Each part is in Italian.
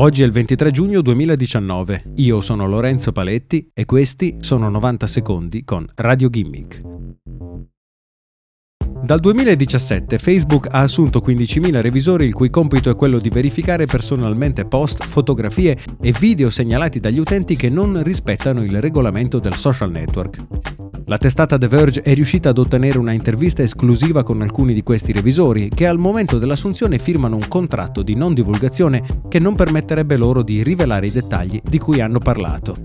Oggi è il 23 giugno 2019. Io sono Lorenzo Paletti e questi sono 90 secondi con Radio Gimmick. Dal 2017 Facebook ha assunto 15.000 revisori il cui compito è quello di verificare personalmente post, fotografie e video segnalati dagli utenti che non rispettano il regolamento del social network. La testata The Verge è riuscita ad ottenere una intervista esclusiva con alcuni di questi revisori che al momento dell'assunzione firmano un contratto di non divulgazione che non permetterebbe loro di rivelare i dettagli di cui hanno parlato.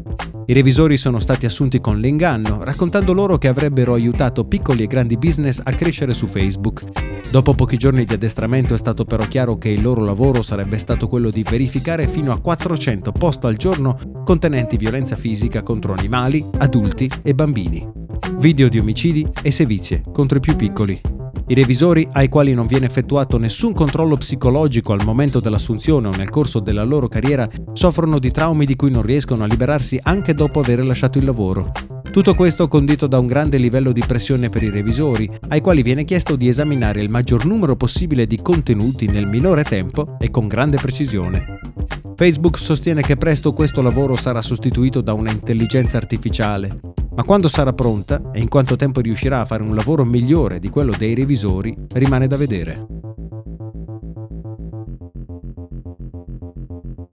I revisori sono stati assunti con l'inganno, raccontando loro che avrebbero aiutato piccoli e grandi business a crescere su Facebook. Dopo pochi giorni di addestramento è stato però chiaro che il loro lavoro sarebbe stato quello di verificare fino a 400 post al giorno contenenti violenza fisica contro animali, adulti e bambini video di omicidi e sevizie contro i più piccoli. I revisori, ai quali non viene effettuato nessun controllo psicologico al momento dell'assunzione o nel corso della loro carriera, soffrono di traumi di cui non riescono a liberarsi anche dopo aver lasciato il lavoro. Tutto questo condito da un grande livello di pressione per i revisori, ai quali viene chiesto di esaminare il maggior numero possibile di contenuti nel minore tempo e con grande precisione. Facebook sostiene che presto questo lavoro sarà sostituito da una intelligenza artificiale, ma quando sarà pronta e in quanto tempo riuscirà a fare un lavoro migliore di quello dei revisori rimane da vedere.